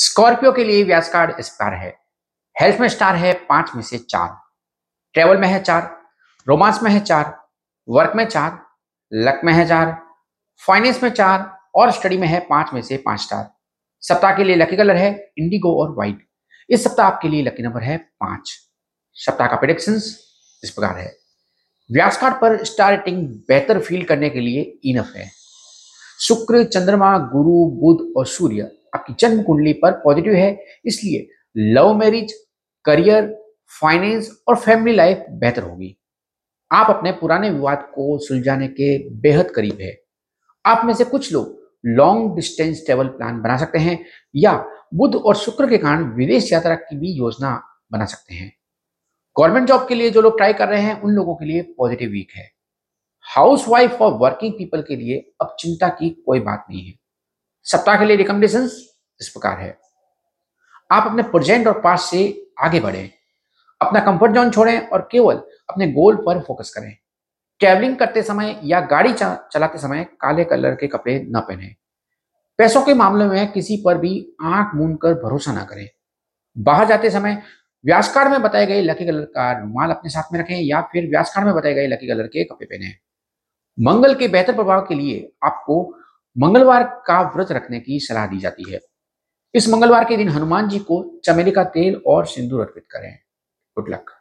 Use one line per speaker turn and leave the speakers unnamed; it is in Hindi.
स्कॉर्पियो के लिए व्यास कार्ड प्रकार है। हेल्थ में स्टार है पाँच में से चार। ट्रेवल में है चार, रोमांस में है चार, वर्क में चार, लक में है चार, फाइनेंस में चार और स्टडी में है पाँच में से पाँच स्टार। सप्ताह के लिए लकी कलर है, इंडिगो और व्हाइट। इस सप्ताह आपके लिए लकी नंबर है पाँच। सप्ताह का प्रिडिक्शन इस प्रकार है। व्यास कार्ड पर स्टार रेटिंग बेहतर फील करने के लिए इनफ है। शुक्र, चंद्रमा, गुरु, बुध और सूर्य आपकी जन्म कुंडली पर पॉजिटिव है। इसलिए लव मैरिज करियर फाइनेंस और फैमिली लाइफ बेहतर होगी। आप अपने पुराने विवाद को सुलझाने के बेहद करीब है। आप में से कुछ लोग लॉन्ग डिस्टेंस ट्रेवल प्लान बना सकते हैं या बुध और शुक्र के कारण विदेश यात्रा की भी योजना बना सकते हैं। गवर्नमेंट जॉब के लिए जो लोग ट्राई कर रहे हैं, उन लोगों के लिए पॉजिटिव वीक है। हाउस वाइफ और वर्किंग पीपल के लिए अब चिंता की कोई बात नहीं है। सप्ताह के लिए रिकमेंडेशन इस प्रकार है। आप अपने प्रेजेंट और पास से आगे बढ़े, अपना कंफर्ट जोन छोड़ें और केवल अपने गोल पर फोकस करें। ट्रैवलिंग करते समय या गाड़ी चलाते समय काले कलर के कपड़े न पहने। पैसों के मामले में किसी पर भी आँख मूंद कर भरोसा ना करें। बाहर जाते समय व्यासकार में बताए गए लकी कलर का रुमाल अपने साथ में रखें या फिर व्यासकार में बताए गए लकी कलर के कपड़े पहने। मंगल के बेहतर प्रभाव के लिए आपको मंगलवार का व्रत रखने की सलाह दी जाती है। इस मंगलवार के दिन हनुमान जी को चमेली का तेल और सिंदूर अर्पित करें। Good luck.